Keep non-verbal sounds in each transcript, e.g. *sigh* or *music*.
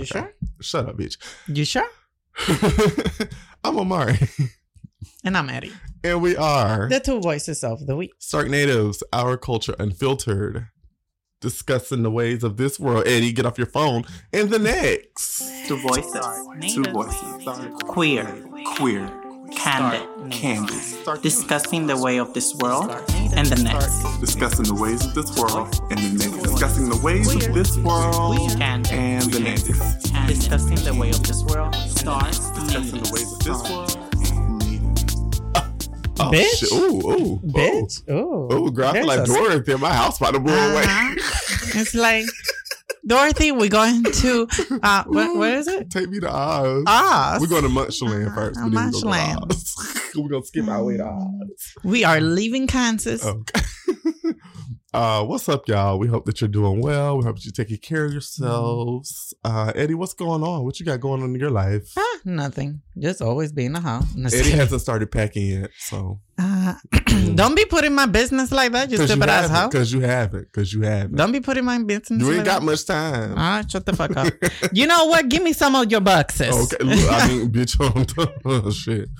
You Okay. sure? Shut up, bitch. You sure? *laughs* I'm Amari, And I'm Eddie. and we are The two voices of the week. Stark Natives, our culture unfiltered, discussing the ways of this world. Eddie, get off your phone. And the next. Two voices. Two voices. Queer. Queer. Candid. Candid. Discussing the way of this world and the next. Discussing the ways of this world and the next. Discussing the ways of this world Candid. and the next. Discussing the way of this world and the next. Discussing the ways of this world. Oh, Bitch. shit. Ooh, ooh, Bitch. Ooh. Ooh, girl, I feel like Dorothy in my house about to blow away. Uh-huh. *laughs* It's like, Dorothy, we're going to, uh, *laughs* what, what is it? Take me to Oz. Oz. We're going to Munchland first. Uh, but then we go Munchland. We're going to skip our way to Oz. We are leaving Kansas. Okay. *laughs* uh, what's up, y'all? We hope that you're doing well. We hope that you're taking care of yourselves. Uh, Eddie, what's going on? What you got going on in your life? Ah, nothing. Just always being in the house. Eddie hasn't started packing yet, so Uh, *clears throat* don't be putting my business like that, you stupid ass hoe. because you have it. because you haven't. Don't be putting my business You like ain't got that. much time. All right, shut the fuck up. *laughs* you know what? Give me some of your boxes. Okay, look, I mean, *laughs* bitch, on oh, *laughs* shit.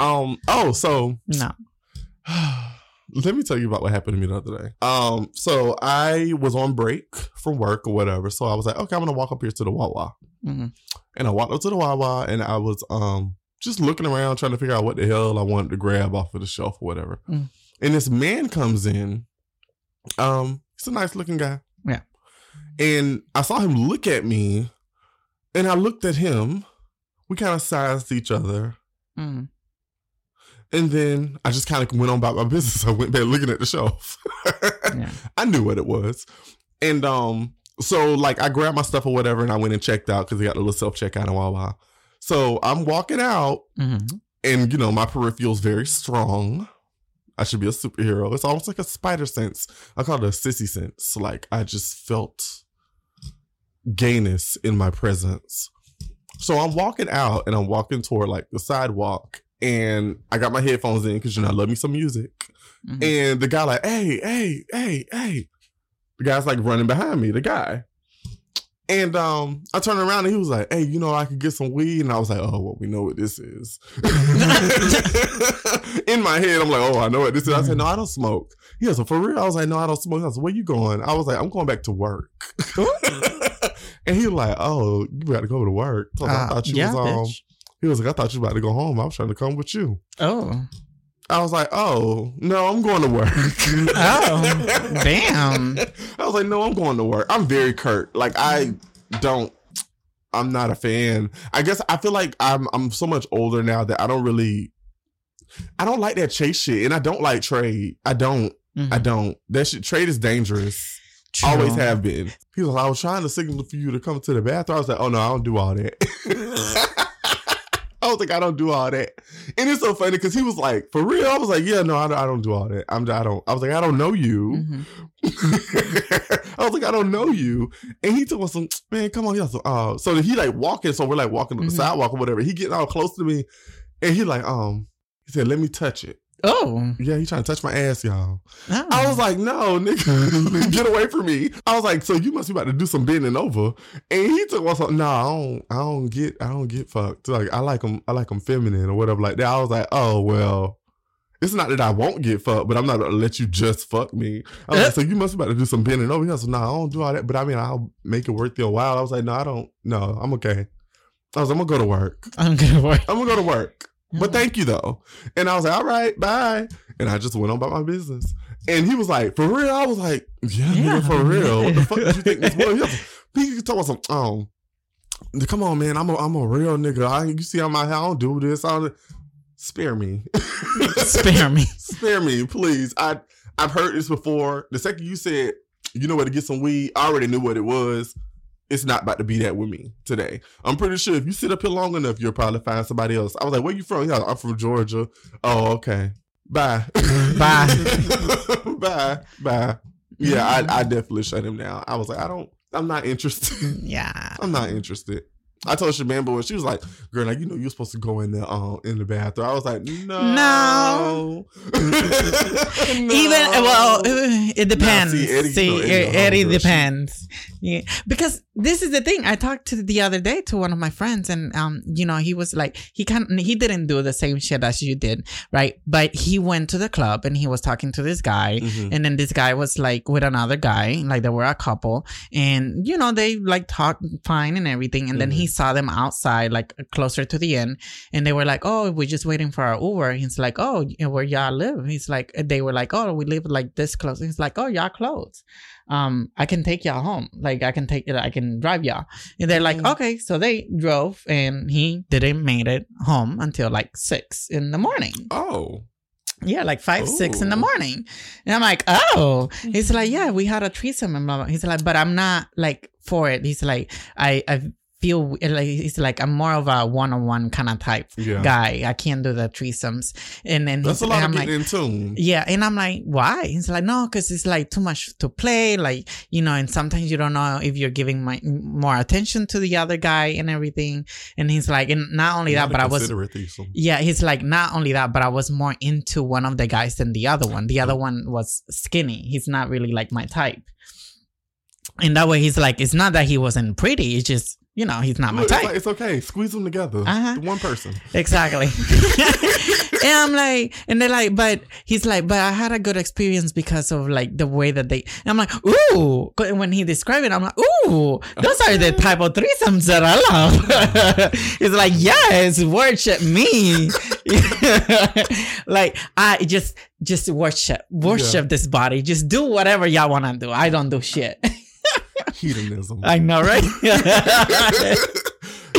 um. Oh, so no. *sighs* *sighs* *sighs* let me tell you about what happened to me the other day. Um. So I was on break from work or whatever. So I was like, okay, I'm gonna walk up here to the Wawa, Mhm. and I walked up to the Wawa, and I was um just looking around trying to figure out what the hell I wanted to grab off of the shelf or whatever. Mm. And this man comes in. Um, he's a nice looking guy. Yeah. And I saw him look at me, and I looked at him. We kind of sized each other. Mm. And then I just kind of went on about my *laughs* business. I went back looking at the shelf. *laughs* Yeah. I knew what it was. And um, so like I grabbed my stuff or whatever and I went and checked out because they got a little self checkout and Wawa. So I'm walking out Mhm. and you know, my peripheral's very strong. I should be a superhero. It's almost like a spider sense. I call it a sissy sense. Like I just felt gayness in my presence. So I'm walking out and I'm walking toward like the sidewalk and I got my headphones in because you know I love me some music. Mhm. And the guy like, hey, hey, hey, hey. The guy's like running behind me, the guy. And um, I turned around and he was like, hey, you know, I could get some weed. And I was like, oh, well, we know what this is. *laughs* In my head, I'm like, oh, I know what this is. I said, no, I don't smoke. He was like, for real? I was like, no, I don't smoke. I was like, where you going? I was like, I'm going back to work. *laughs* and he was like, oh, you got to go to work. So I, I Uh, thought you yeah, was um, bitch. He was like, I thought you was about to go home. I was trying to come with you. Oh. I was like, oh, no, I'm going to work. *laughs* Oh, damn. *laughs* I was like, no, I'm going to work. I'm very curt. Like, I don't, I'm not a fan. I guess I feel like I'm, I'm so much older now that I don't really, I don't like that chase shit. And I don't like trade. I don't, Mhm. I don't. That shit, trade is dangerous. True. Always have been. He was like, I was trying to signal for you to come to the bathroom. I was like, oh no, I don't do all that. *laughs* Was like, I don't do all that. And it's so funny because he was like, for real? I was like, yeah, no, I don't, I don't do all that. I'm, I don't, I was like, I don't know you. Mhm. *laughs* I was like, I don't know you. And he told us, some, man, come on. He was like, oh. So he like walking. So we're like walking on the Mhm. sidewalk or whatever. He getting all close to me. And he like, um, he said, let me touch it. Oh. Yeah, he trying to touch my ass, y'all. oh. I was oh. like, no, nigga, *laughs* get away from me. I was like, so you must be about to do some bending over. And he took us, no, I don't, I don't get, I don't get fucked. Like, I like them, I like them feminine or whatever like that. I was like, oh, well, it's not that I won't get fucked, but I'm not gonna let you just fuck me. I was like, so you must be about to do some bending over. Like, no, I don't do all that. But I mean, I'll make it worth your while. I was like, no, I don't, no, I'm okay. I was like, I'm gonna go to work. I'm gonna work. I'm gonna go to work. But thank you though. And I was like, all right, bye. And I just went on about my business. And he was like, for real? I was like, yeah, Yeah. nigga, for real. What the fuck did you think this was? He was- *laughs* He told us some, um, come on, man. I'm a, I'm a real nigga. I, you see, I'm out here. I don't do this. I don't, spare me. *laughs* Spare me. *laughs* spare me, please. I, I've heard this before. The second you said, you know where to get some weed, I already knew what it was. It's not about to be that with me today. I'm pretty sure if you sit up here long enough, you'll probably find somebody else. I was like, where you from? Yeah, I'm from Georgia. Oh, okay. Bye. *laughs* Bye. *laughs* Bye. Bye. Yeah, I, I definitely shut him down. I was like, I don't, I'm not interested. Yeah. *laughs* I'm not interested. I told Shabamba when she was like, "Girl, like you know, you're supposed to go in the um in the bathroom." I was like, "No, No. No. Even well, it depends. see, see, Eddie- no, Eddie Eddie, know how to depends. Yeah, because this is the thing. I talked to the other day to one of my friends, and um, you know, he was like, he kind of, he didn't do the same shit as you did, right? But he went to the club and he was talking to this guy, Mhm. and then this guy was like with another guy, like they were a couple, and you know, they like talked fine and everything, and then he saw them outside, like closer to the end, and they were like, oh, we're just waiting for our Uber. He's like, oh, where y'all live? He's like, they were like, oh, we live like this close. He's like, oh, y'all close um i can take y'all home. Like i can take it i can drive y'all. And they're like Mhm. okay. So they drove and he didn't made it home until like six in the morning. Oh. yeah like five six in the morning. And i'm like oh. He's like yeah we had a threesome and blah, blah. he's like but i'm not like for it. He's like i i feel like he's like i'm more of a one-on-one kind of type Yeah. guy i can't do the threesomes and then That's a lot of i'm like getting in tune. yeah, and I'm like, why? He's like, no, because it's like too much to play, like you know, and sometimes you don't know if you're giving my, more attention to the other guy and everything. And he's like, and not only that, but I was, consider it threesome. yeah, he's like, not only that, but I was more into one of the guys than the other one. The other one was skinny. He's not really like my type. And that way, he's like, it's not that he wasn't pretty. It's just, you know, he's not my Look, type. it's, like, it's okay. Squeeze them together. Uh-huh. One person. Exactly. *laughs* *laughs* and I'm like, and they're like, but he's like, but I had a good experience because of like the way that they, I'm like, ooh, and when he described it, I'm like, ooh, those are the type of threesomes that I love. *laughs* he's like, yes, worship me. like, I just, just worship, worship this body. Just do whatever y'all want to do. I don't do shit. Hedonism. I know, right? *laughs*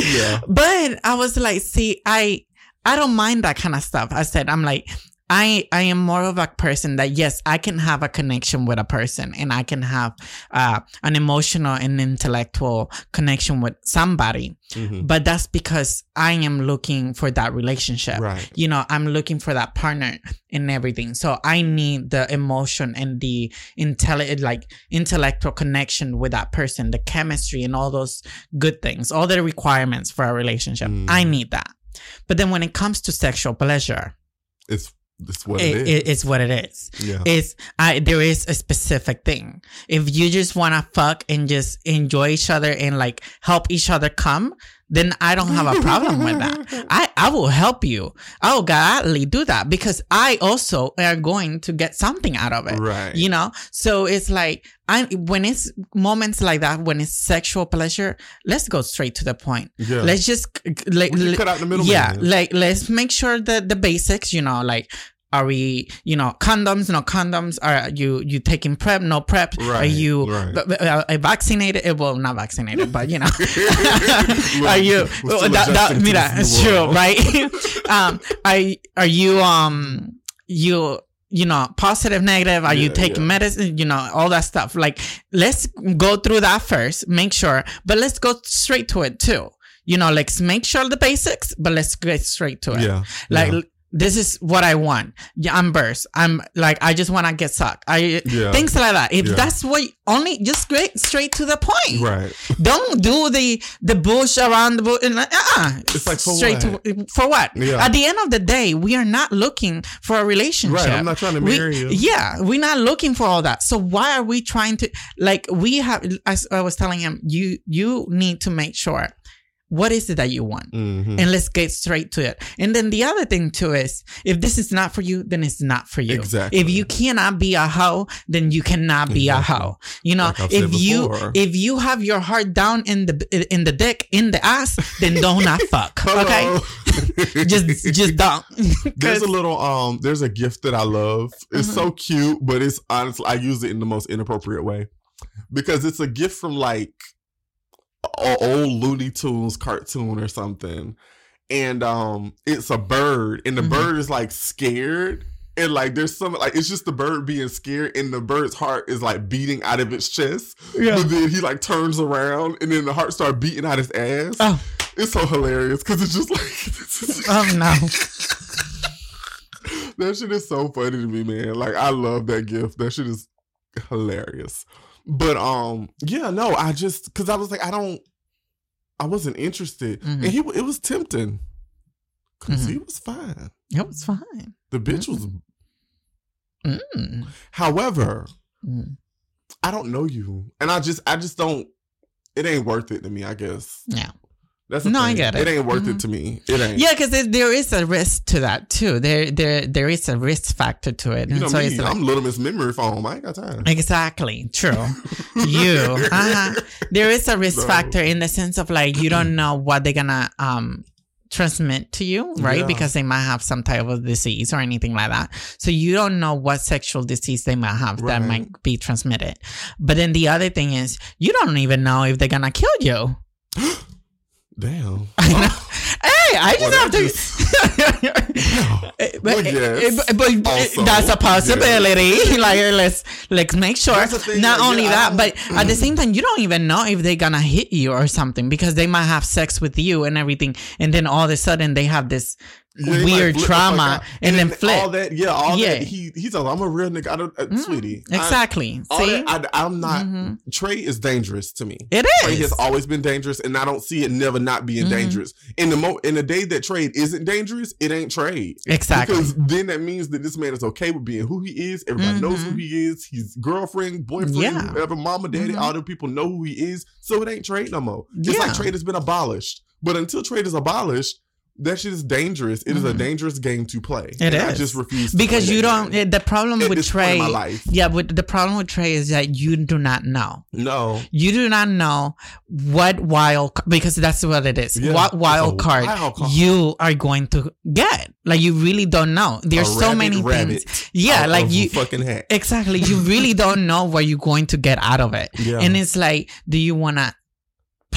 yeah. But I was like, see, I I don't mind that kind of stuff. I said, I'm like, I I am more of a person that yes, I can have a connection with a person and I can have uh, an emotional and intellectual connection with somebody. Mhm. But that's because I am looking for that relationship. Right. You know, I'm looking for that partner and everything. So I need the emotion and the intelli- like intellectual connection with that person, the chemistry and all those good things, all the requirements for a relationship. Mm. I need that. But then when it comes to sexual pleasure, It's it's what it, it is. it- it's what it is. yeah. It's I there is a specific thing. If you just wanna fuck and just enjoy each other and like help each other come, then I don't have a problem with that. I, I will help you. Oh, I will gladly do that because I also are going to get something out of it. Right. You know? So it's like I when it's moments like that, when it's sexual pleasure, let's go straight to the point. yeah. Let's just like can cut out the middleman. yeah, like let's make sure that the basics, you know, like are we, you know, condoms, no condoms? Are you you taking PrEP, no PrEP? Are you right. b- b- uh, vaccinated? Uh, Well, not vaccinated, but you know, *laughs* *laughs* are you? That, that, mira, it's true, right? *laughs* um, are are you um you you know positive, negative? Are you taking yeah. medicine? You know, all that stuff. Like, let's go through that first, make sure, but let's go straight to it too. You know, let's make sure the basics, but let's get straight to it. Yeah. Like yeah. This is what I want. Yeah, I'm burst. I'm like I just want to get sucked. I Yeah. things like that. If Yeah. that's what only just straight straight to the point. Right. *laughs* Don't do the the bush around the bush. Uh-uh. It's like, for straight to for what? Yeah. At the end of the day, we are not looking for a relationship. Right. I'm not trying to We- marry you. Yeah, we're not looking for all that. So why are we trying to like we have? As I was telling him, you you need to make sure what is it that you want Mhm. and let's get straight to it. And then the other thing too is if this is not for you, then it's not for you. Exactly. If you cannot be a hoe, then you cannot be a hoe. You know, Like if you if you have your heart down in the in the dick in the ass, then don't not *laughs* fuck. Okay, *laughs* just just don't. *laughs* There's a little um there's a GIF that I love. It's so cute, but it's honestly I use it in the most inappropriate way. Because it's a gift from like a old Looney Tunes cartoon or something. And um it's a bird and the Mhm. bird is like scared and like there's some like it's just the bird being scared and the bird's heart is like beating out of its chest. yeah. But then he like turns around and then the heart starts beating out his ass. Oh. It's so hilarious because it's just like *laughs* Oh no. *laughs* that shit is so funny to me, man. Like I love that GIF. That shit is hilarious. But um, yeah, no, I just because I was like, I don't, I wasn't interested, Mhm. and he it was tempting because Mhm. he was fine. It was fine. The bitch was. Mm. However, Mm. I don't know you, and I just I just don't. it ain't worth it to me. I guess. Yeah. That's No, I thing. get it. It ain't worth Mhm. it to me. It ain't. Yeah, because there is a risk to that too. There, there, there is a risk factor to it, You know so me. like, I'm Little Miss Memory Foam. I ain't got time. Exactly. True. *laughs* you. Uh-huh. There is a risk No. factor in the sense of like you don't *clears throat* know what they're gonna um transmit to you, right? Yeah. Because they might have some type of disease or anything like that. So you don't know what sexual disease they might have that might be transmitted. But then the other thing is you don't even know if they're gonna kill you. *gasps* *gasps* Damn. *laughs* Hey, I just *laughs* Well, have that to. but, yes. Eh, but- but eh, Also, that's a possibility. *laughs* like let's let's make sure. Not like, only yeah, I that, but don't- *clears throat* at the same time, you don't even know if they're gonna hit you or something because they might have sex with you and everything, and then all of a sudden they have this Yeah, weird trauma out. and, then flip. All that, yeah, all Yeah. that. He he's like, I'm a real nigga. I don't, uh, Mm, sweetie. Exactly. all See, that, I, am not. Mhm. trade is dangerous to me. It is. trade has always been dangerous, and I don't see it never not being Mhm. dangerous. In the mo, in the day that trade isn't dangerous, it ain't trade. exactly. Because then that means that this man is okay with being who he is. Everybody knows who Mhm. he is. He's girlfriend, boyfriend, Yeah. whoever, mama, daddy, Mhm. all the people know who he is. So it ain't trade no more. It's Yeah. like trade has been abolished. But until trade is abolished, that shit is dangerous. It is a Mhm. dangerous game to play. It And I just refuse to because you don't. game The problem at with this point in trade. my life. Yeah, but the problem with trade is that you do not know. No. You do not know what wild because that's what it is. Yeah, what wild card wild card. you are going to get? Like you really don't know. There's so rabbit many things. Yeah, like you fucking hat. exactly. You really don't know what you're going to get out of it. Yeah. And it's like, do you want to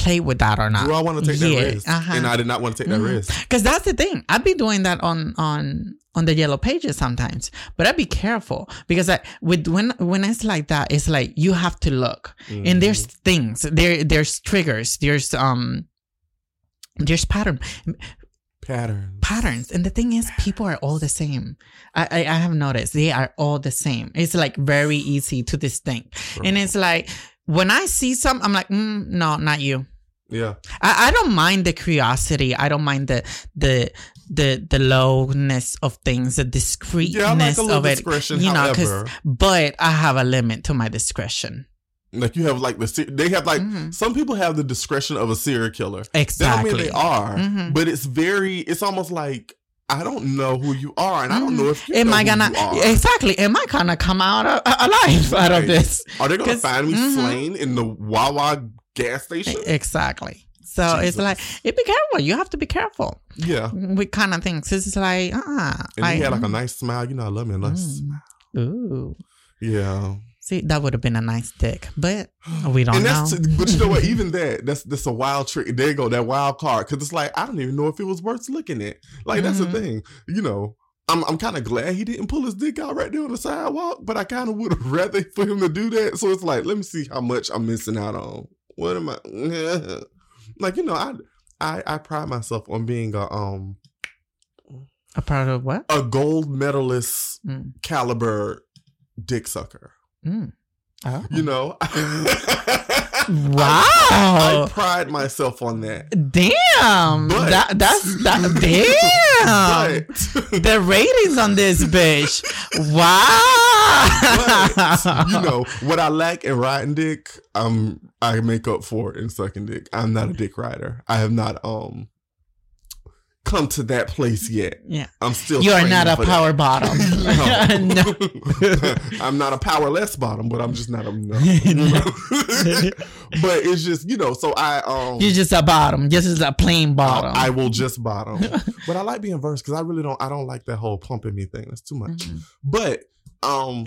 play with that or not? Do I want to take Yeah, that risk? uh-huh. And I did not want to take that risk. Because that's the thing. I'd be doing that on on on the yellow pages sometimes, but I'd be careful because I with when when it's like that, it's like you have to look, and there's Mm-hmm. things there. There's triggers. There's um. There's pattern pattern. patterns, and the thing is, people are all the same. I, I I have noticed they are all the same. It's like very easy to distinct, and it's like when I see some, I'm like, mm, no, not you. Yeah. I, I don't mind the curiosity. I don't mind the the the the lowness of things, the discreetness Yeah, I like a little of it. discretion. You know, however, but I have a limit to my discretion. like you have like the they have like Mhm. some people have the discretion of a serial killer. Exactly. mean they are, Mhm. but it's very. It's almost like I don't know who you are, and I don't know if you Mm-hmm. Am I gonna exactly? Am I gonna come out alive out of this? Are they gonna find me mhm. slain in the Wawa gas station? Exactly. So it's like, it be careful. You have to be careful Yeah. with kind of things. It's like, ah, And I, he had like a nice smile. You know, I love me a nice Mm. smile. ooh. Yeah. See, that would have been a nice dick, but *gasps* we don't and know. that's but you know what? *laughs* Even that that's that's a wild trick. There you go, that wild card. Because it's like I don't even know if it was worth looking at. Like that's Mhm. the thing. You know, I'm I'm kind of glad he didn't pull his dick out right there on the sidewalk. But I kind of would have *laughs* rather for him to do that. So it's like, let me see how much I'm missing out on. What am I? *laughs* like you know, I I I pride myself on being a um a part of what? a gold medalist Mm. caliber dick sucker. Mm. Oh. You know. *laughs* Wow. I pride myself on that. Damn. But- that that's that *laughs* damn. But, the ratings on this bitch. but, Wow. you know what I lack in riding dick, um, I make up for it in sucking dick. I'm not a dick rider. I have not um come to that place yet. Yeah. I'm still. You are not a for that. power bottom. *laughs* no. *laughs* *laughs* I'm not a powerless bottom, but I'm just not a no. but it's just you know, so I um You're just a bottom. Just is a plain bottom. I, I will just bottom. but I like being versed because I really don't I don't like that whole pumping me thing. That's too much. Mhm. But um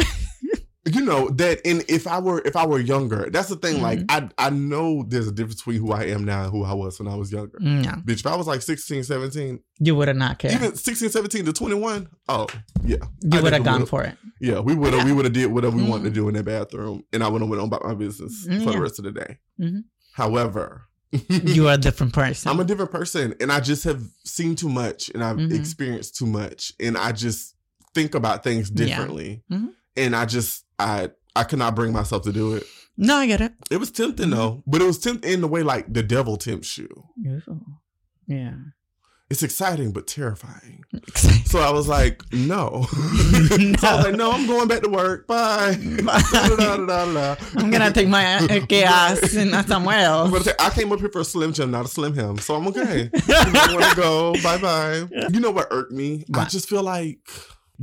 you know that in if I were if I were younger, that's the thing. Like Mm-hmm. I I know there's a difference between who I am now and who I was when I was younger. Mm, Yeah. Bitch, if I was like 16, 17, You would have not cared. even 16, 17 to 21, oh yeah. you would have gone for it. Yeah, we would have we would have did whatever we wanted to Mhm. do in that bathroom and I would have went on about my business Mm, for the rest of the day. Mhm. However, You are a *laughs* different person. I'm a different person and I just have seen too much and I've Mhm. experienced too much and I just think about things Yeah. differently. Mhm. And I just I I could not bring myself to do it. no, I get it. It was tempting Mhm. though, but it was tempting in the way like the devil tempts you. Yeah. it's exciting but terrifying. So I was like, no. no. *laughs* *laughs* so I was like, no, I'm going back to work. Bye. *laughs* Bye. I'm gonna take my ass in somewhere else. I came up here for a slim jim, not a slim him. So I'm okay. I want to go. Bye bye. You know what irked me? I just feel like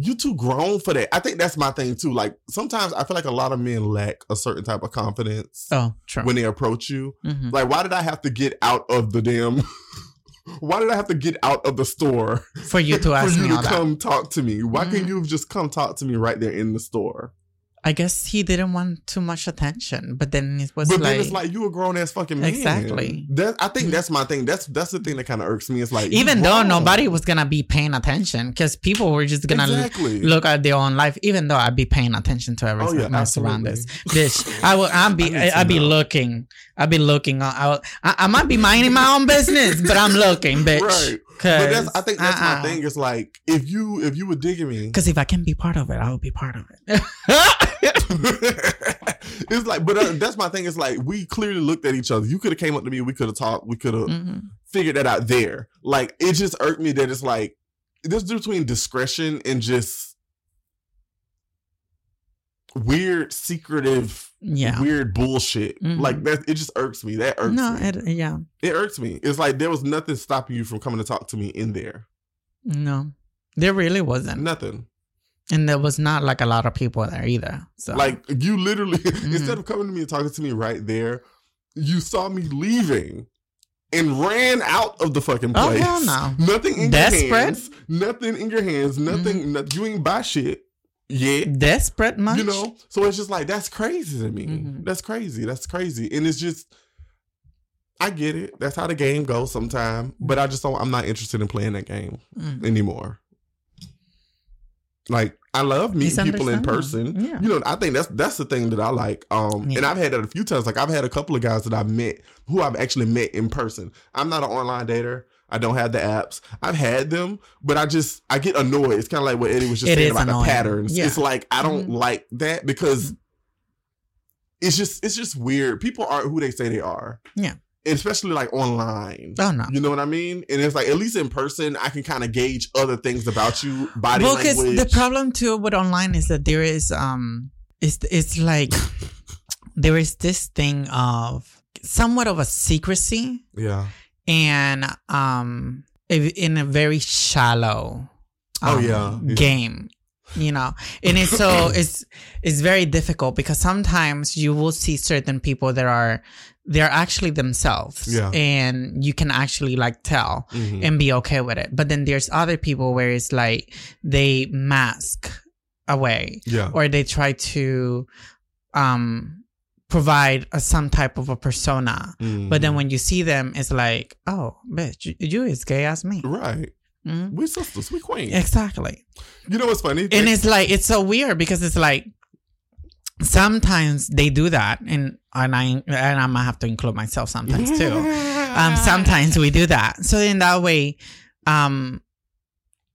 you too grown for that. I think that's my thing too. Like sometimes I feel like a lot of men lack a certain type of confidence. Oh, true. When they approach you, mm-hmm. like why did I have to get out of the damn *laughs* why did I have to get out of the store for you to *laughs* ask for you to come that? talk to me? Why mm-hmm. can't you just come talk to me right there in the store? I guess he didn't want too much attention, but then it was but like, then it's like you a grown ass fucking man. Exactly. That I think mm. that's my thing. That's that's the thing that kind of irks me. It's like even though nobody was gonna be paying attention because people were just gonna exactly. look at their own life. Even though I'd be paying attention to everything oh, yeah, my surroundings, bitch. I will. I'd be. *laughs* I'd be looking. I'd be looking. I, I, I might be minding my own business, but I'm looking, *laughs* bitch. Right. But that's, I think that's uh-uh. my thing. It's like if you if you were digging me, *laughs* because if I can be part of it, I will be part of it. *laughs* it's like, but uh, that's my thing. It's like we clearly looked at each other. You could have came up to me. We could have talked. We could have mm-hmm. figured that out there. Like it just irked me that it's like this between discretion and just weird, secretive, yeah, weird bullshit. Mm-hmm. Like that, it just irks me. That irks no, me. It, yeah, it irks me. It's like there was nothing stopping you from coming to talk to me in there. No, there really wasn't. Nothing. And there was not like a lot of people there either. So like you literally *laughs* mm-hmm. instead of coming to me and talking to me right there, you saw me leaving and ran out of the fucking place. Oh hell no! *laughs* Nothing in Desperate? your hands. Nothing in your hands. Nothing. Mm-hmm. you ain't buy shit. Yeah. Desperate much. You know. So it's just like that's crazy to me. Mm-hmm. That's crazy. That's crazy. And it's just. I get it. That's how the game goes sometimes. But I just don't. I'm not interested in playing that game mm-hmm. anymore. Like I love meeting people in person. Yeah. You know, I think that's that's the thing that I like. Um, yeah. and I've had that a few times. Like I've had a couple of guys that I've met who I've actually met in person. I'm not an online dater. I don't have the apps. I've had them, but I just I get annoyed. It's kind of like what Eddie was just it saying about annoying. the patterns. Yeah. It's like I don't mm-hmm. like that because it's just it's just weird. People aren't who they say they are. Yeah especially like online. Oh no, you know what I mean? And it's like at least in person, I can kind of gauge other things about you, body language. well, language. the problem too with online is that there is um, it's it's like *laughs* there is this thing of somewhat of a secrecy. Yeah, and um, in a very shallow. Oh, um, oh yeah, game you know and it's so *laughs* it's it's very difficult because sometimes you will see certain people that are they're actually themselves yeah. and you can actually like tell mm-hmm. and be okay with it but then there's other people where it's like they mask away yeah. or they try to um provide a, some type of a persona mm-hmm. but then mm-hmm. when you see them it's like oh bitch you, you is gay as me right mm-hmm. we sisters we queens exactly you know what's funny and it's like it's so weird because it's like sometimes they do that and and I and I'm gonna have to include myself sometimes too. *laughs* um, sometimes we do that. So in that way, um,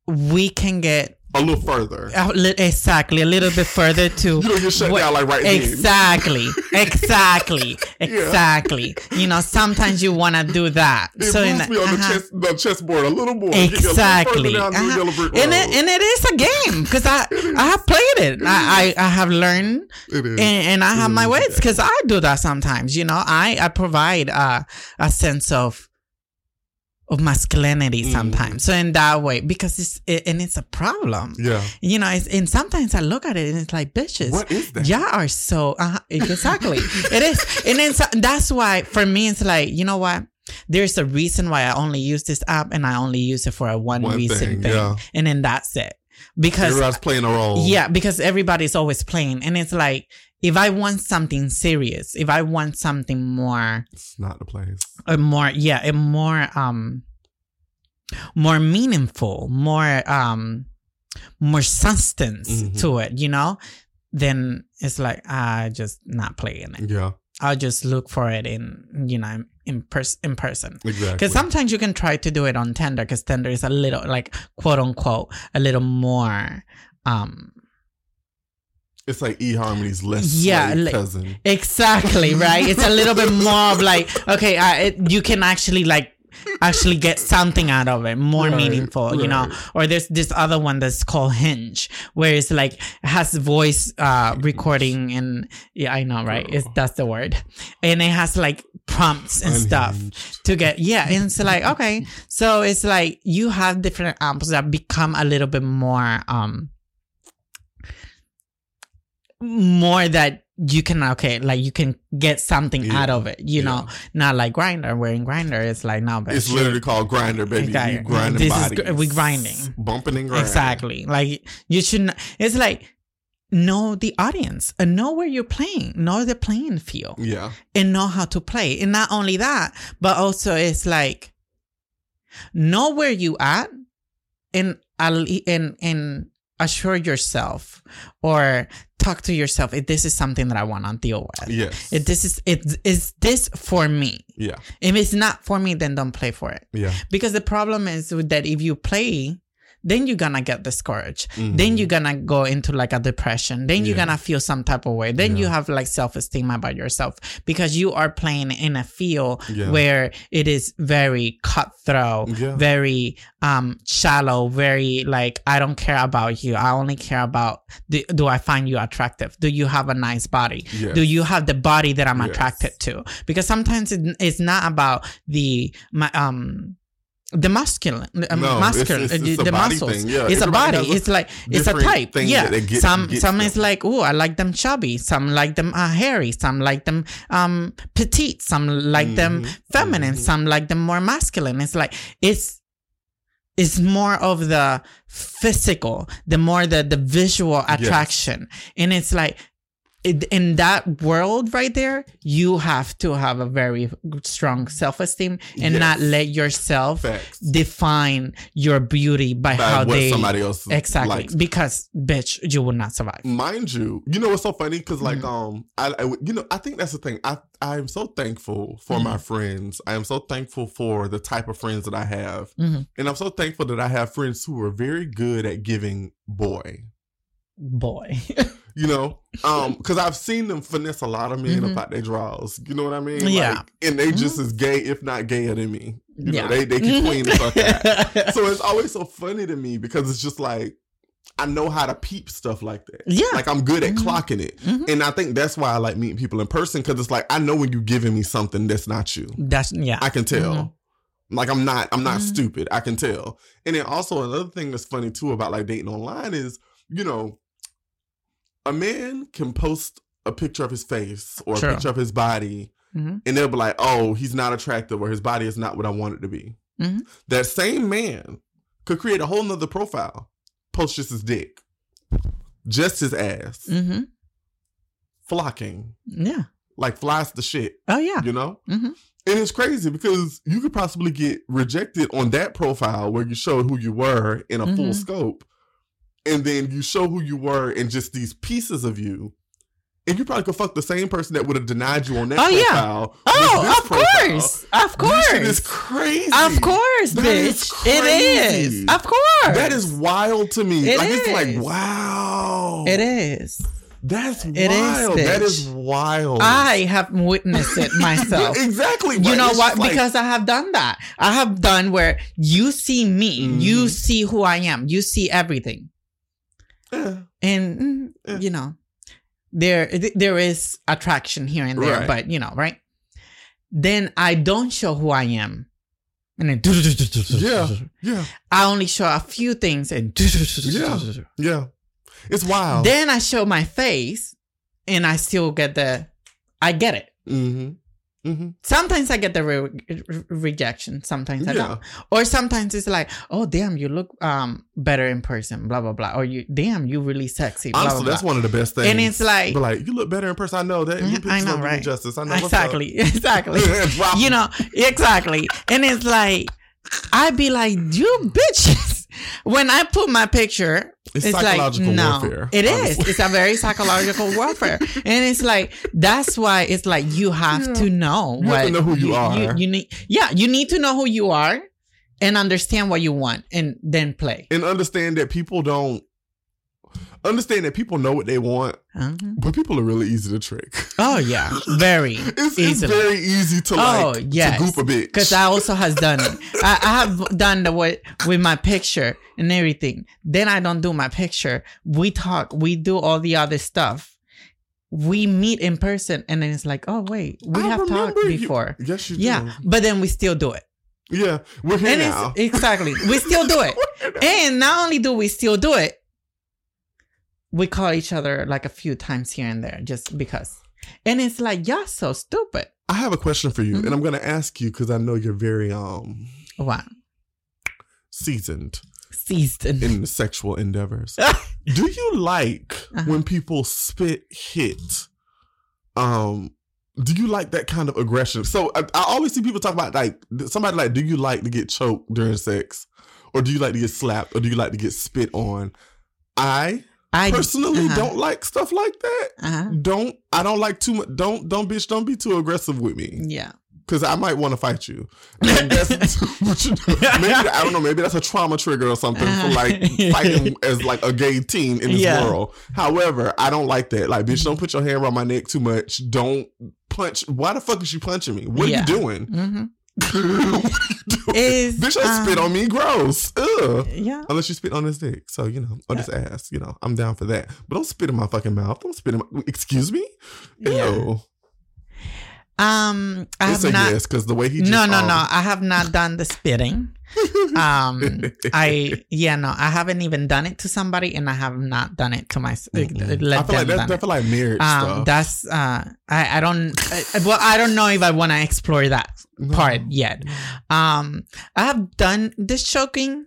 we can get a little further. exactly, a little bit further to. *laughs* you don't get shut what, down like right Exactly, exactly, *laughs* exactly. Yeah. You know, sometimes you want to do that. It so moves in, me on uh-huh. the, chess, the chessboard a little more. Exactly, uh-huh. and it, and it is a game because I I have played it. I, I, I have learned, and, and, I have my ways because I do that sometimes. You know, I I provide a a sense of of masculinity mm. sometimes. Mm. So in that way, because it's it, and it's a problem. Yeah, you know. and sometimes I look at it and it's like, bitches, what is that? Y'all are so uh, exactly. it is, and then so, that's why for me it's like, you know what? There's a reason why I only use this app and I only use it for a one, one recent thing, thing. Yeah. and then that's it. Because everybody's playing a role. Yeah, because everybody's always playing, and it's like if I want something serious, if I want something more, it's not the place. A more, yeah, a more, um, more meaningful, more, um, more substance mm-hmm. to it, you know, then it's like I just not playing it. Yeah. I'll just look for it in, you know, in, pers- in person. Exactly. Because sometimes you can try to do it on Tinder because Tinder is a little, like, quote unquote, a little more, um, it's like eHarmony's less yeah, like, cousin. Exactly, right? it's a little bit *laughs* more of like, okay, uh, it, you can actually like actually get something out of it more Right, meaningful you know? or there's this other one that's called Hinge where it's like it has voice uh recording and yeah i know right? It's that's the word. And it has like prompts and stuff to get yeah and it's like okay. So it's like you have different apps that become a little bit more um more that you can okay like you can get something Yeah. out of it you know not like Grindr in Grindr it's like no but It's literally called Grindr, baby. Exactly. Grinding This is bodies. gr- we grinding. bumping and grinding. exactly like you shouldn't it's like know the audience and know where you're playing know the playing field Yeah, and know how to play. And not only that, but also it's like know where you at and and and assure yourself or talk to yourself if this is something that I want to deal with. yes, If this is it is this for me. yeah, If it's not for me, then don't play for it. yeah. Because the problem is that if you play, then you're gonna get discouraged. Mhm. Then you're gonna go into like a depression. Then you're gonna feel some type of way. Then you have like self esteem about yourself because you are playing in a field Yeah. where it is very cutthroat, Yeah. very um shallow, very like I don't care about you. I only care about do, do I find you attractive? Do you have a nice body? Yes. Do you have the body that I'm Yes. attracted to? Because sometimes it, it's not about the my, um the masculine, um, No, masculine, it's- uh, it's the muscles. thing, yeah. It's a body. It's like it's a type. Yeah. get- some some them. is like, oh, I like them chubby. Some like them uh, hairy. Some like them um petite. Some like them Mhm, feminine. mhm. Some like them more masculine. It's like it's it's more of the physical, the more the the visual attraction, and it's like in that world right there, you have to have a very strong self esteem and Yes. not let yourself Facts. define your beauty by, By how what they somebody else exactly likes. because bitch you will not survive. mind you, you know what's so funny? Because like, Mm-hmm. um, I, I, you know, I think that's the thing. I, I'm so thankful for my Mm-hmm. friends. I am so thankful for the type of friends that I have, Mhm. and I'm so thankful that I have friends who are very good at giving boy. Boy, *laughs* You know, um, because I've seen them finesse a lot of men Mhm. about their draws. You know what I mean? Yeah. Like, and they just as gay, if not gayer than me. You Yeah. know, they they can queen the fuck out. so it's always so funny to me because it's just like I know how to peep stuff like that. Yeah. Like I'm good at Mhm. clocking it. Mhm. And I think that's why I like meeting people in person because it's like I know when you're giving me something that's not you. That's yeah. I can tell. Mhm. Like I'm not I'm not Mhm. stupid. I can tell. And then also another thing that's funny too about like dating online is, you know, a man can post a picture of his face or Sure. a picture of his body Mhm. and they'll be like, "Oh, he's not attractive or his body is not what I want it to be." Mhm. That same man could create a whole nother profile, post just his dick, just his ass, Mhm. flocking, Yeah. like flies the shit, Oh yeah. you know? Mhm. And it's crazy because you could possibly get rejected on that profile where you showed who you were in a full Mhm. scope, and then you show who you were in just these pieces of you. And you probably could fuck the same person that would have denied you on that Oh, yeah. profile. with Oh, of profile. course. Of course. This shit is crazy. Of course, That is bitch. It crazy. is. Of course. That is wild to me. It like it's like wow. It is. That's It is, wild. that bitch. is wild. I have witnessed it *laughs* myself. exactly. You know It's what? like- because I have done that. I have done where you see me, you Mhm. see who I am, you see everything, *sighs* and you know, there there is attraction here and there, Right. but you know, right? Then I don't show who I am, and then Yeah. yeah, I only show a few things, and Yeah. yeah. It's wild. then I show my face, and I still get the, I get it. mm-hmm. Mm-hmm. Sometimes I get the re- re- rejection. Sometimes I Yeah. don't. Or sometimes it's like, oh damn, you look um better in person. Blah blah blah. Or you damn, you really sexy. Blah, Honestly, blah, that's blah. one of the best things. And it's like- But like, you look better in person. I know that. You Mhm, pictures I know, me right? Justice. I know. exactly, *laughs* exactly. *laughs* you know, exactly. And it's like, I'd be like, you bitches. *laughs* When I put my picture, It's it's, psychological like, no, warfare, It is. It's a very psychological *laughs* warfare, and it's like that's why it's like you have Yeah. to know You what have to know who you are. You, need, yeah, you need to know who you are, and understand what you want, and then play. and understand that people don't understand that people know what they want, Mhm. but people are really easy to trick. Oh yeah, very *laughs* It's, it's very easy to like Oh, yes. to goop a bitch. Because I also has done it. I, I have done the way with my picture and everything. Then I don't do my picture. We talk. We do all the other stuff. We meet in person, and then it's like, oh wait, we I have talked you- before. yes, you Yeah, do. but then we still do it. Yeah, we're here And now. it's exactly we still do it. *laughs* And not only do we still do it, we call each other like a few times here and there just because. And it's like, y'all so stupid. I have a question for you, Mhm. and I'm going to ask you because I know you're very um what seasoned Seasoned. in sexual endeavors. *laughs* Do you like Uh-huh. when people spit hit? Um, do you like that kind of aggression? So I, I always see people talk about like somebody like, do you like to get choked during sex, or do you like to get slapped, or do you like to get spit on? I I personally uh-huh. don't like stuff like that. Uh-huh. Don't I don't like too much. Don't don't bitch. Don't be too aggressive with me Yeah. because I might want to fight you. And that's *laughs* what you do. Maybe I don't know. Maybe that's a trauma trigger or something for like *laughs* fighting as like a gay teen in this Yeah. world. However, I don't like that. Like, bitch, don't put your hand around my neck too much. Don't punch. Why the fuck is you punching me? What are you doing? what are you doing? Is bitch, don't spit um, on me. Gross. Ugh. Yeah. Unless you spit on his dick. So, you know, or just ask, you know, I'm down for that. But don't spit in my fucking mouth. Don't spit in my, excuse me? Ew. Yeah. Um, I It's have not. yes, because the way he just, no, no, um, no. I have not done the spitting. Um, *laughs* I yeah, no, I haven't even done it to somebody, and I have not done it to myself. Let I feel like that's I like marriage. Um, stuff. that's uh, I I don't. I, well, I don't know if I want to explore that part yet. Um, I have done this choking,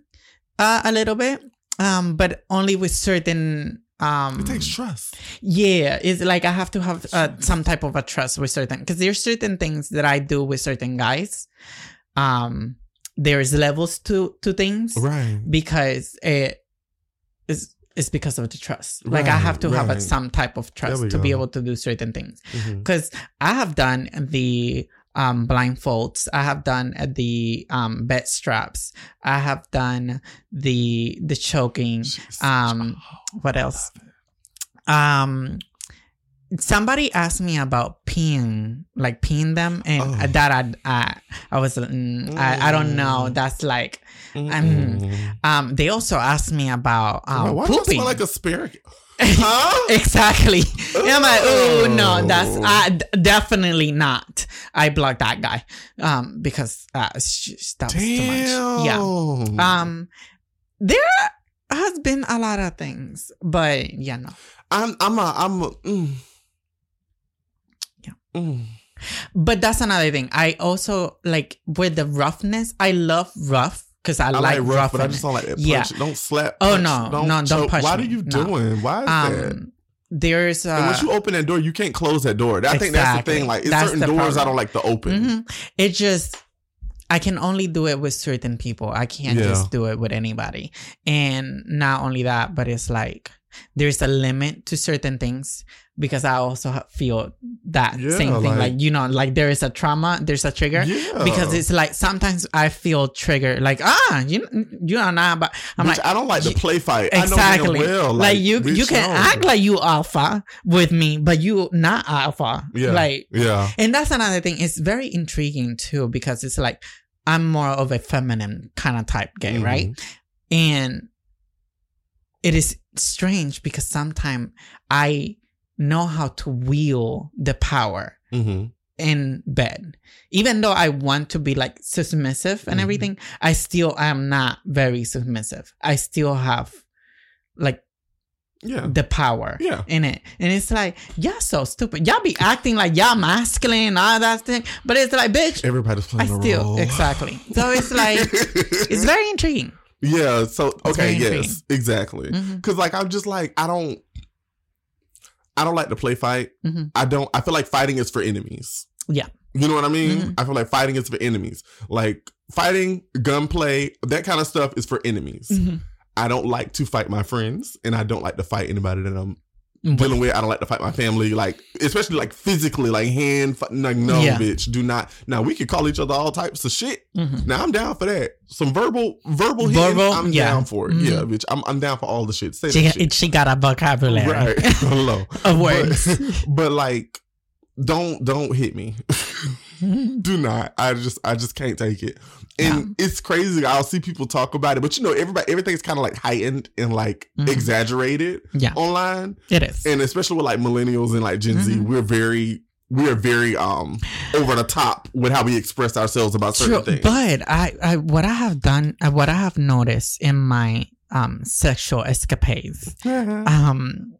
uh, a little bit. Um, but only with certain. Um, It takes trust. yeah, it's like I have to have uh, some type of a trust with certain because there's certain things that I do with certain guys. Um, there's levels to to things Right. because it is it's because of the trust. like I have to Right, have a, some type of trust to be able to do certain things. Because I have done the um blindfolds. I have done the um bed straps. I have done the the choking. Um what else? Um somebody asked me about peeing like peeing them and Oh. that i i, I was mm, I, I don't know Mm. that's like um, um they also asked me about um Why pooping smell like asparagus? *laughs* Huh? exactly and i'm like oh no that's d- definitely not i blocked that guy um because uh just, that was too much yeah um there has been a lot of things but yeah no I'm I'm a I'm a mm. Mm. but that's another thing i also like with the roughness i love rough because i, I like, like rough, but I just don't like that punch. Yeah. Don't slap. Oh, punch, no, no, don't choke. punch What me. are you No. doing? Why is that? um there's uh And once you open that door, you can't close that door. I think that's the thing. Like, it's That's certain doors I don't like to open. Mhm. It just I can only do it with certain people. I can't Yeah. just do it with anybody. And not only that, but it's like there's a limit to certain things because I also feel that Yeah, same thing. like- Like, you know, like there is a trauma, there's a trigger. Yeah. Because it's like sometimes I feel triggered, like ah, you you know not, but I'm Which like I don't like to you- play fight. exactly, I know damn well, like, you you can act like you alpha with me, but you not alpha, Yeah. like Yeah. and that's another thing. It's very intriguing too because it's like I'm more of a feminine kind of type gay, Mhm. right? And it is strange because sometimes I know how to wield the power Mm-hmm. in bed. Even though I want to be like submissive and Mhm. everything, I still am not very submissive. I still have like Yeah. the power Yeah. in it. And it's like, y'all so stupid. Y'all be acting like y'all masculine and all that thing. But it's like, bitch, Everybody's playing a still role. exactly. So it's like *laughs* it's very intriguing. Yeah. So okay. Yes. Exactly. Because like I'm just like I don't. I don't like to play fight. Mhm. I don't. I feel like fighting is for enemies. Yeah. You know what I mean? Mhm. I feel like fighting is for enemies. Like fighting, gunplay, that kind of stuff is for enemies. Mhm. I don't like to fight my friends, and I don't like to fight anybody that I'm dealing with. I don't like to fight my family, like especially like physically, like hand. Like no, Yeah. bitch, do not. Now we could call each other all types of shit. Mhm. Now I'm down for that. Some verbal, verbal, hitting, Verbal, I'm yeah. down for it. Mhm. Yeah, bitch, I'm I'm down for all the shit. Say She, shit. she got a vocabulary Right. *laughs* Hello. *laughs* of words. But, but like, don't don't hit me. *laughs* *laughs* Do not. I just I just can't take it. And it's crazy. I'll see people talk about it, but you know, everybody everything's kind of like heightened and like Mhm. exaggerated Yeah. online, it is. and especially with like millennials and like Gen Z, Mhm. we're very we're very um over the top with how we express ourselves about certain True, things. but I, I, what I have done, uh, what I have noticed in my um sexual escapades, *laughs* um,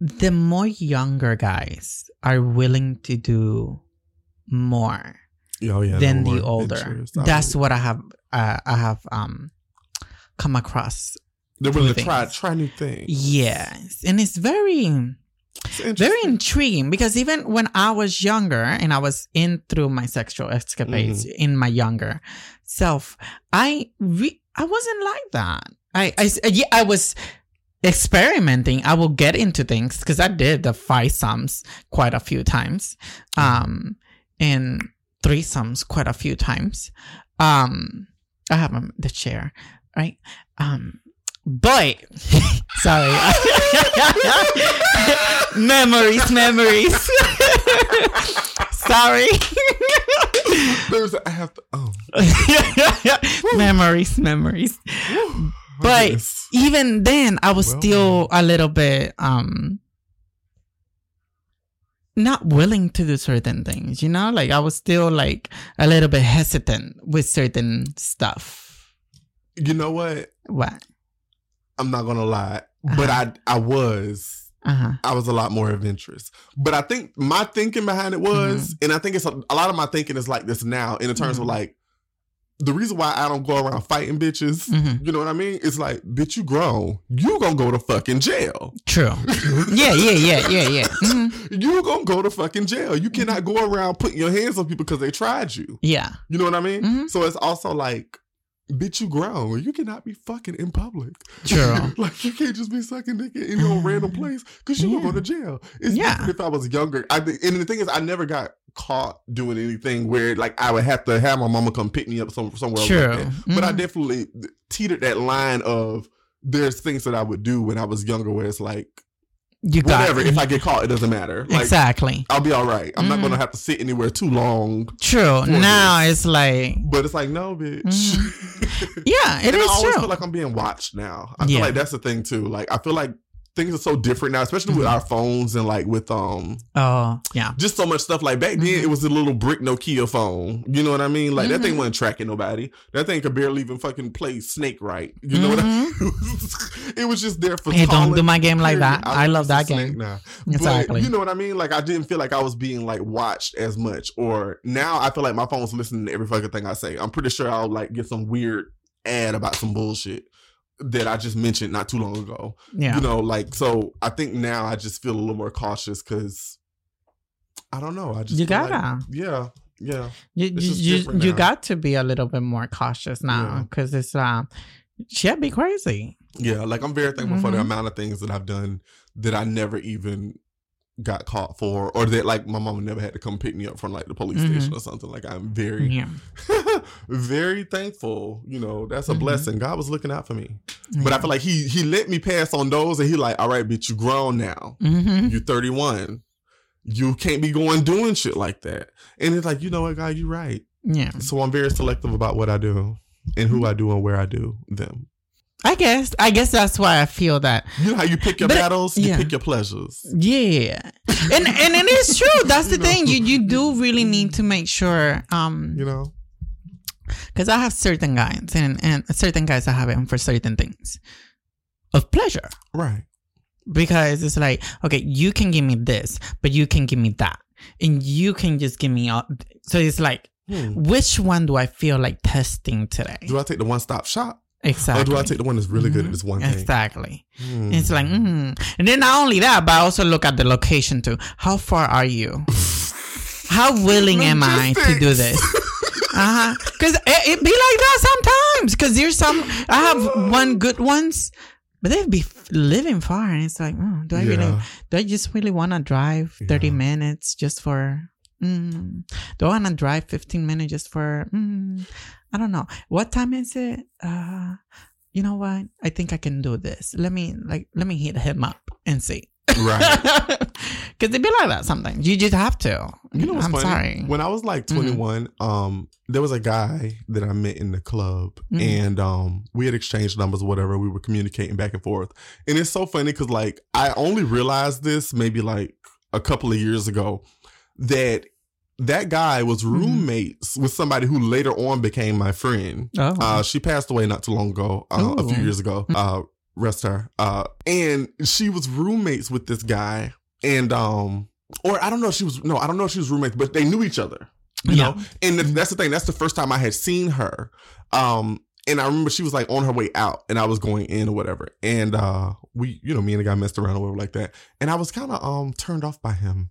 the more younger guys are willing to do more oh yeah, than more the older. That's what I have, uh, I have um come across. they're willing to try try new things. Yes, and it's very. It's very intriguing because even when I was younger and I was in through my sexual escapades Mm-hmm. in my younger self, I re- I wasn't like that. I I yeah, I was experimenting. I will get into things because I did the five sums quite a few times, um, and threesomes quite a few times. Um, I have um, the chair, right? Um, but *laughs* sorry, *laughs* memories, memories. *laughs* sorry, There's I have to oh memories, memories. But goodness. even then, I was Well, still a little bit um not willing to do certain things. You know, like I was still like a little bit hesitant with certain stuff. you know what? What? I'm not gonna lie, but I I was Uh huh. I was a lot more adventurous. But I think my thinking behind it was, Mm-hmm. and I think it's a, a lot of my thinking is like this now in terms of Mhm. like the reason why I don't go around fighting bitches. hmm You know what I mean? It's like, bitch, you grown. You gonna go to fucking jail. True. *laughs* Yeah, yeah, yeah, yeah, yeah. hmm You gonna go to fucking jail. You cannot go around putting your hands on people because they tried you. Yeah. You know what I mean? Mhm. So it's also like, bitch, you grown. You cannot be fucking in public. True. *laughs* like you can't just be sucking dick in no random place because you gonna go to jail. It's Yeah. different if I was younger. I and the thing is, I never got caught doing anything where like I would have to have my mama come pick me up some, somewhere. True. Like that. But I Mhm. definitely teetered that line of there's things that I would do when I was younger where it's like You got whatever. If I get caught, it doesn't matter. Like exactly. I'll be all right. I'm not Mhm. gonna have to sit anywhere too long. True. Now this. it's like, But it's like no, bitch. *laughs* yeah, it and is I always true. feel like I'm being watched now. I Yeah. feel like that's the thing too. Like I feel like things are so different now, especially with Mhm. our phones and like with um oh, yeah. just so much stuff. Like back then, Mhm. it was a little brick Nokia phone. You know what I mean? Like that thing Mhm. wasn't tracking nobody. That thing could barely even fucking play Snake right. You know what I *laughs* mean? it was just there for. Mm-hmm. Hey, don't do my game like that. I love that game. now. Exactly. But you know what I mean? Like I didn't feel like I was being like watched as much. Or now I feel like my phone's listening to every fucking thing I say. I'm pretty sure I'll like get some weird ad about some bullshit that I just mentioned not too long ago. Yeah. You know, like so I think now I just feel a little more cautious because I don't know. I just You gotta. yeah, yeah. you you, you, got to be a little bit more cautious now Yeah. because it's uh shit be crazy. Yeah, like I'm very thankful for the Mhm. amount of things that I've done that I never even got caught for, or that like my mama never had to come pick me up from like the police Mhm. station or something. Like I'm very, Yeah. *laughs* very thankful. You know, that's a Mhm. blessing. God was looking out for me, but I feel like he he let me pass on those, and he like, all right, bitch, you grown now. hmm You're 31. You can't be going doing shit like that. And it's like, you know what, God, you're right. Yeah. So I'm very selective about what I do and who I do and where I do them. I guess I guess that's why I feel that. You know how you pick your But- battles, you pick your pleasures. Yeah. and and it is true. *laughs* That's the know. thing. You you do really need to make sure um You know, because I have certain guys and and certain guys I have them for certain things of pleasure. right? because it's like okay you can give me this but you can give me that and you can just give me all so it's like Hmm. which one do i feel like testing today Do I take the one stop shop, exactly or do I take the one that's really good at this one thing? exactly Hmm. it's like mm. and then not only that but i also look at the location too how far are you *laughs* how willing am i to do this uh-huh because it, it be like that sometimes because there's some i have one good ones but they'd be living far, and it's like, oh, do I really? Do I just really want to drive thirty Yeah. minutes just for? Mm, do I want to drive fifteen minutes just for? Mm, I don't know. What time is it? Uh, you know what? I think I can do this. Let me like let me hit him up and see. Right. *laughs* Because they be like that sometimes. You just have to. You know what's I'm funny? sorry. When I was like Mhm. 21, um, there was a guy that I met in the club, Mhm. and um, we had exchanged numbers or whatever. We were communicating back and forth, and it's so funny because like I only realized this maybe like a couple of years ago that that guy was Mhm. roommates with somebody who later on became my friend. oh. Uh, she passed away not too long ago, uh, a few years ago. Uh, rest her. Uh, and she was roommates with this guy, and um, or I don't know if she was no, I don't know if she was roommates, but they knew each other. You Yeah. know, and th- that's the thing. That's the first time I had seen her. Um, and I remember she was like on her way out, and I was going in or whatever. And uh, we, you know, me and the guy messed around or whatever like that. And I was kind of um turned off by him.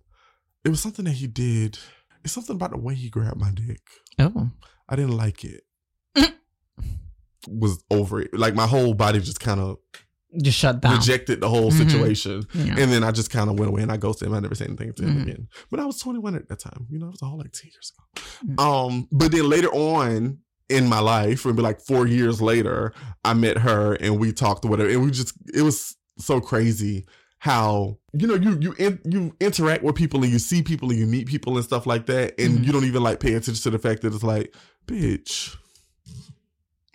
It was something that he did. It's something about the way he grabbed my dick. oh. I didn't like it. Mm. Was over it. Like my whole body just kind of Just shut down. rejected the whole Mhm. situation. Yeah. And then I just kind of went away and I ghosted him. I never said anything to him Mhm. again. But I was 21 at that time. You know, it was all like 10 years ago. Mm. Um, but then later on in my life, maybe like four years later, I met her and we talked or whatever. And we just, it was so crazy how you know you you in, you interact with people and you see people and you meet people and stuff like that and Mhm. you don't even like pay attention to the fact that it's like bitch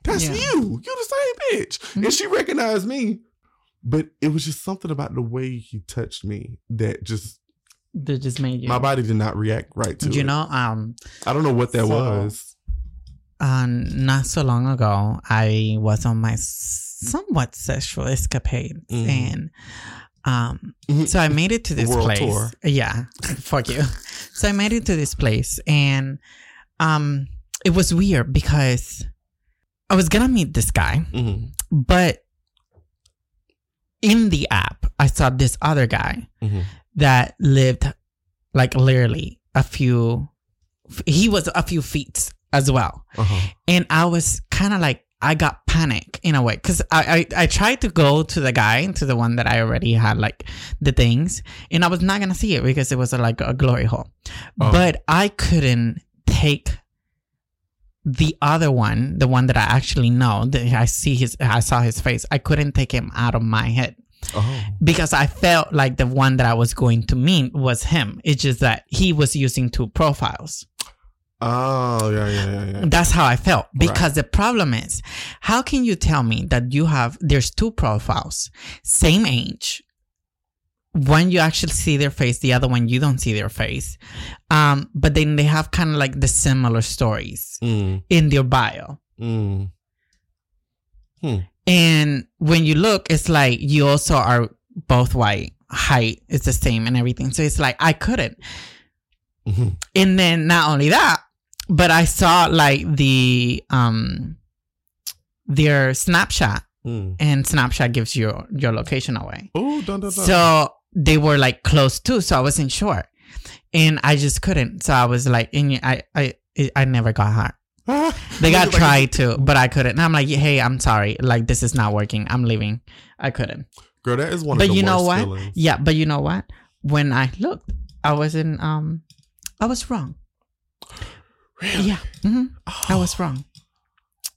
that's Yeah. you you the same bitch Mhm. and she recognized me but it was just something about the way he touched me that just They just made you. my body did not react right to you it. know, um, I don't know what that So- was. um, not so long ago, I was on my somewhat sexual escapades, Mhm. and um, Mhm. so I made it to this World place. tour. Yeah, fuck you. So I made it to this place, and um, it was weird because I was gonna meet this guy, Mhm. but in the app, I saw this other guy Mhm. that lived like literally a few. He was a few feet as well, Uh-huh. and I was kind of like I got panic in a way because I, I I tried to go to the guy to the one that I already had like the things, and I was not gonna see it because it was a, like a glory hole, Oh. but I couldn't take the other one, the one that I actually know that I see his I saw his face. I couldn't take him out of my head Oh. because I felt like the one that I was going to meet was him. It's just that he was using two profiles. Oh, yeah, yeah, yeah, yeah. That's how I felt. Because the problem is, how can you tell me that you have, there's two profiles, same age, one you actually see their face, the other one you don't see their face. Um, but then they have kind of like the similar stories Mm, in their bio. mm. And when you look, it's like you also are both white, height is the same and everything. So it's like I couldn't. Mhm. And then not only that, but I saw like the um their Snapchat Mm. and Snapchat gives your your location away. Oh, dun, dun, dun. So they were like close too, so I wasn't sure. And I just couldn't. So I was like, and I I I never got hot. *laughs* They got tried to, but I couldn't. And I'm like, hey, I'm sorry. Like this is not working. I'm leaving. I couldn't. Girl, that is one But of the you know what? feelings. Yeah, but you know what? When I looked, I wasn't. Um, I was wrong. Really? Yeah, hmm I Oh. was wrong.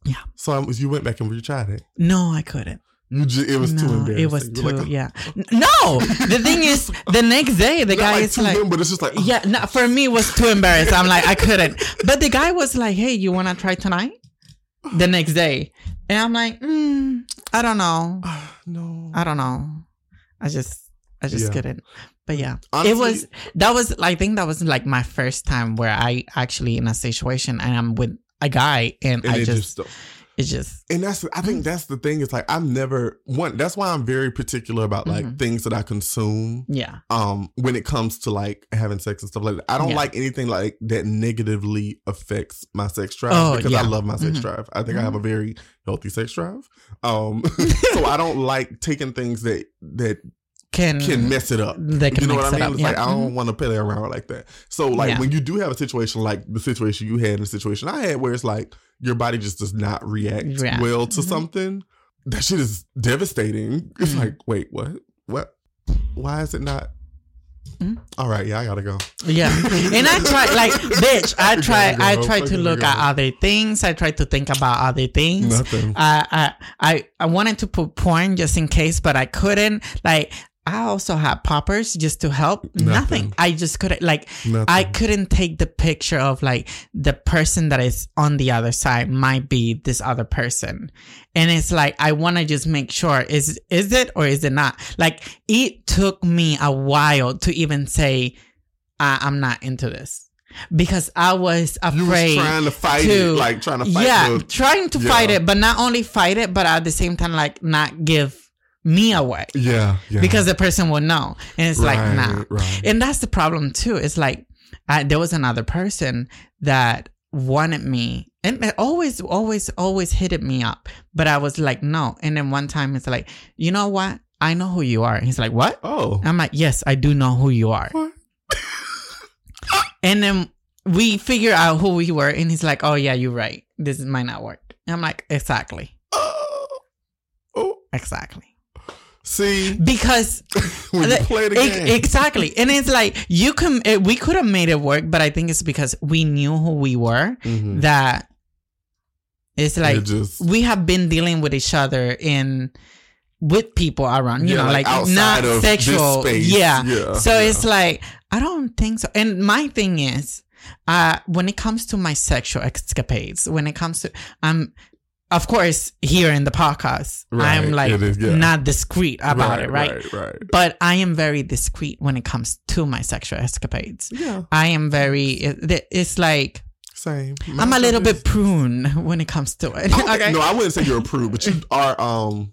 Yeah. So um, you went back and retried it. No, I couldn't. You just, it was too embarrassing. it was You're too. like, yeah. No, the thing is, the next day the *laughs* not guy like is like, him, but it's just like, yeah. No, for me it was too embarrassed. I'm like, I couldn't. But the guy was like, hey, you want to try tonight? The next day, and I'm like, mm, I don't know. ah, *sighs* no. I don't know. I just, I just Yeah. couldn't. But yeah, Honestly- it was that was I think that was like my first time where I actually in a situation and I'm with a guy and, And I just, just, it's just and that's I think that's the thing. It's like I've never one. That's why I'm very particular about like Mhm. things that I consume. yeah um when it comes to like having sex and stuff like that. I don't Yeah. like anything like that negatively affects my sex drive Oh, because yeah. I love my sex Mhm. drive. I think I have a very healthy sex drive. Um *laughs* *laughs* so I don't like taking things that that can can mess it up. they can You know what I it mean? up. It's yeah. like I don't mm-hmm. want to play around like that. So like Yeah. when you do have a situation like the situation you had and the situation I had where it's like your body just does not react React. well to Mhm. something, that shit is devastating. It's mm. like, wait, what? What? Why is it not? Mm. All right, yeah, I gotta go. Yeah, *laughs* and I try like, bitch. I try. I try to look at other things. I try to think about other things. Nothing. I I I I wanted to put porn just in case, but I couldn't. Like, I also had poppers just to help. Nothing. Nothing. I just couldn't. Like, Nothing. I couldn't take the picture of like the person that is on the other side might be this other person. And it's like I want to just make sure is is it or is it not? Like it took me a while to even say I, I'm not into this. Because I was you was afraid trying to fight to- it, like trying to fight. yeah, the- trying to yeah. fight it, but not only fight it, but at the same time, like not give me away yeah, yeah. because the person will know, and it's like nah. right. And that's the problem too. It's like I, there was another person that wanted me, and it always, always, always hit me up, but I was like no. And then one time it's like, you know what? I know who you are. And he's like, what? oh, I'm like, yes, I do know who you are. *laughs* And then we figure out who we were, and he's like, oh yeah, you're right. This might not work. And I'm like, exactly, *gasps* oh, oh. exactly. See, Because *laughs* the- play the ex- game, exactly, and it's like you can. It, we could have made it work, but I think it's because we knew who we were Mhm. that it's like It just we have been dealing with each other in with people around, you Yeah, know, like like, not sexual. space. Yeah. Yeah, So yeah. it's like I don't think so. And my thing is, uh, when it comes to my sexual escapades, when it comes to um of course here in the podcast, I'm like is, yeah. not discreet about it, right? Right, right. But I am very discreet when it comes to my sexual escapades. Yeah, I am very. it- It's like same. I'm a little bit prune when it comes to it. *laughs* Okay. No, I wouldn't say you're a prude, but you are. Um,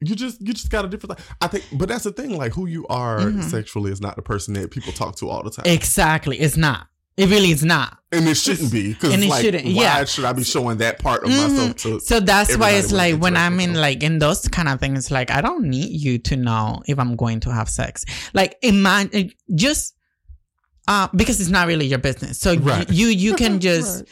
you just you just got a different. I think, but that's the thing. Like who you are Mhm. sexually is not the person that people talk to all the time, Exactly. It's not. It really is not. and it shouldn't be because And it like, shouldn't, why yeah. should I be showing that part of Mhm. myself to? So that's why it's like when I'm in like in those kind of things, like I don't need you to know if I'm going to have sex. Like imagine just uh because it's not really your business. So y- Right. you you can *laughs* just Right.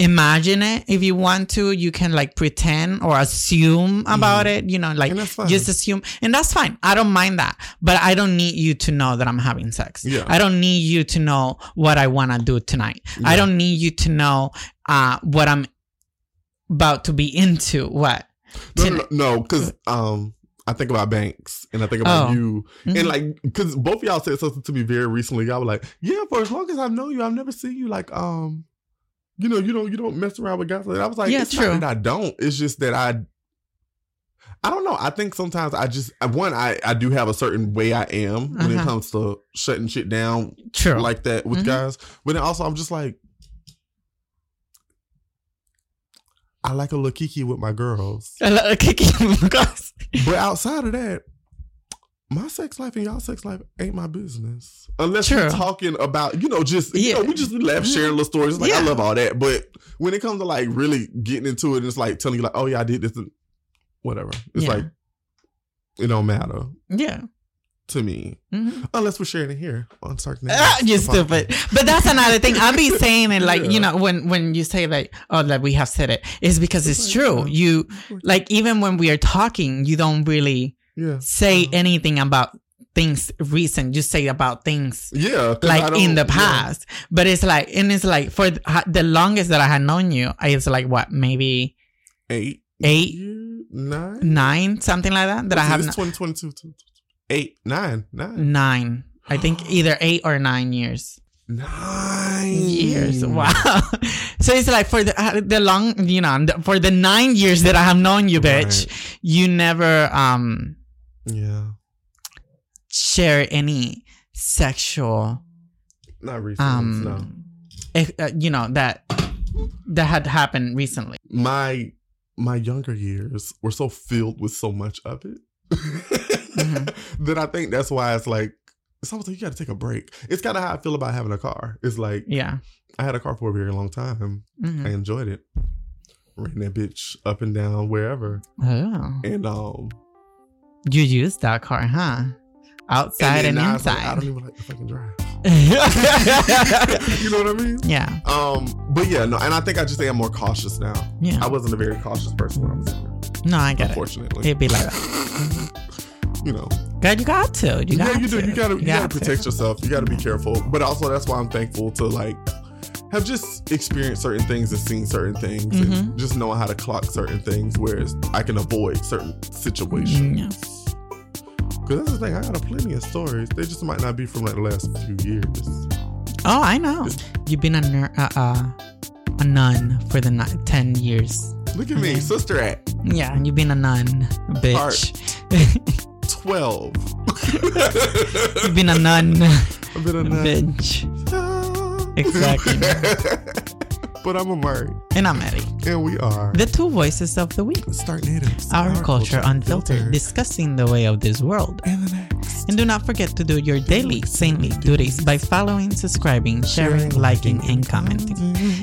Imagine it if you want to. You can like pretend or assume about it. You know, like Mm-hmm. And that's fine. just assume, and that's fine. I don't mind that, but I don't need you to know that I'm having sex. Yeah. I don't need you to know what I want to do tonight. I don't need you to know uh what I'm about to be into. What? No, no, no, because um, I think about Banks and I think about Oh. you, Mhm. and like, because both of y'all said something to me very recently. Y'all were like, "Yeah, for as long as I've known you, I've never seen you like, um, you know, you don't, you don't mess around with guys." And I was like, Yeah, "It's true. not that I don't. It's just that I." I don't know. I think sometimes I just one I I do have a certain way I am when it Uh-huh. comes to shutting shit down True. like that with Mhm. guys. But then also I'm just like I like a little kiki with my girls. *laughs* I with kicking because But outside of that, my sex life and y'all sex life ain't my business. Unless True. we're talking about, you know, just you Yeah. know, we just laugh, sharing little stories. It's like I love all that. But when it comes to like really getting into it, and it's like telling you like, oh yeah, I did this and whatever. It's Yeah. like it don't matter yeah. to me. Mhm. Unless we're sharing it here on Sark Ah, you stupid. But that's another thing. I'll be saying it like, Yeah. you know, when when you say like, oh, that we have said it, it's because it's like, true. You like even when we are talking, you don't really Yeah. say Uh-huh. anything about things recent. You say about things yeah, like in don't- the yeah. past. But it's like, and it's like for the, longest that I had known you, it's like what, maybe Eight. Eight? nine. nine, something like that. That I have It's 2022. Eight, nine, nine. n- I think *gasps* either eight or nine years. Nine years. Wow. *laughs* so it's like for the uh, the long, you know, for the nine years that I have known you, bitch, Right. you never um Yeah. share any sexual Not recently. um no. eh, uh, you know that that had happened recently. My my younger years were so filled with so much of it Mm-hmm. *laughs* that I think that's why it's like it's almost like you got to take a break. It's kind of how I feel about having a car. It's like Yeah. I had a car for a very long time. Mhm. I enjoyed it. Ran that bitch up and down wherever, Oh, and um, you used that car, huh? Outside then and, now it's like, I don't even like to fucking drive. *laughs* you know what I mean? yeah. Um, but yeah, no, and I think I just say I'm more cautious now. Yeah. I wasn't a very cautious person when I was younger. No, I get Unfortunately. it. It'd be like that. *laughs* You know. God, you got to. You got yeah, you to. do. You gotta you, gotta got to. protect yourself. You gotta be careful. But also that's why I'm thankful to like have just experienced certain things and seen certain things Mm-hmm. and just knowing how to clock certain things whereas I can avoid certain situations. Mm, Yeah. Cause that's the thing, I got a plenty of stories. They just might not be from like the last few years. Oh, I know. You've been a ner- uh, uh, a nun for the ni- ten years. Look at me, sister at Yeah, you've been a nun, bitch. 12. *laughs* you've been a nun, I've been a nun. bitch. *laughs* Exactly. *laughs* but I'm a Murray, And I'm Eddie. and we are The two voices of the week. Start Natives. Our culture unfiltered, discussing the way of this world. and the next. And do not forget to do your daily saintly duties by following, subscribing, sharing, liking, and commenting.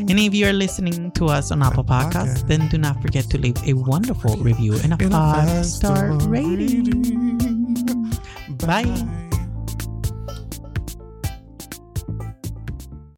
And if you are listening to us on Apple Podcasts, then do not forget to leave a wonderful review and a five star five-star rating. Bye.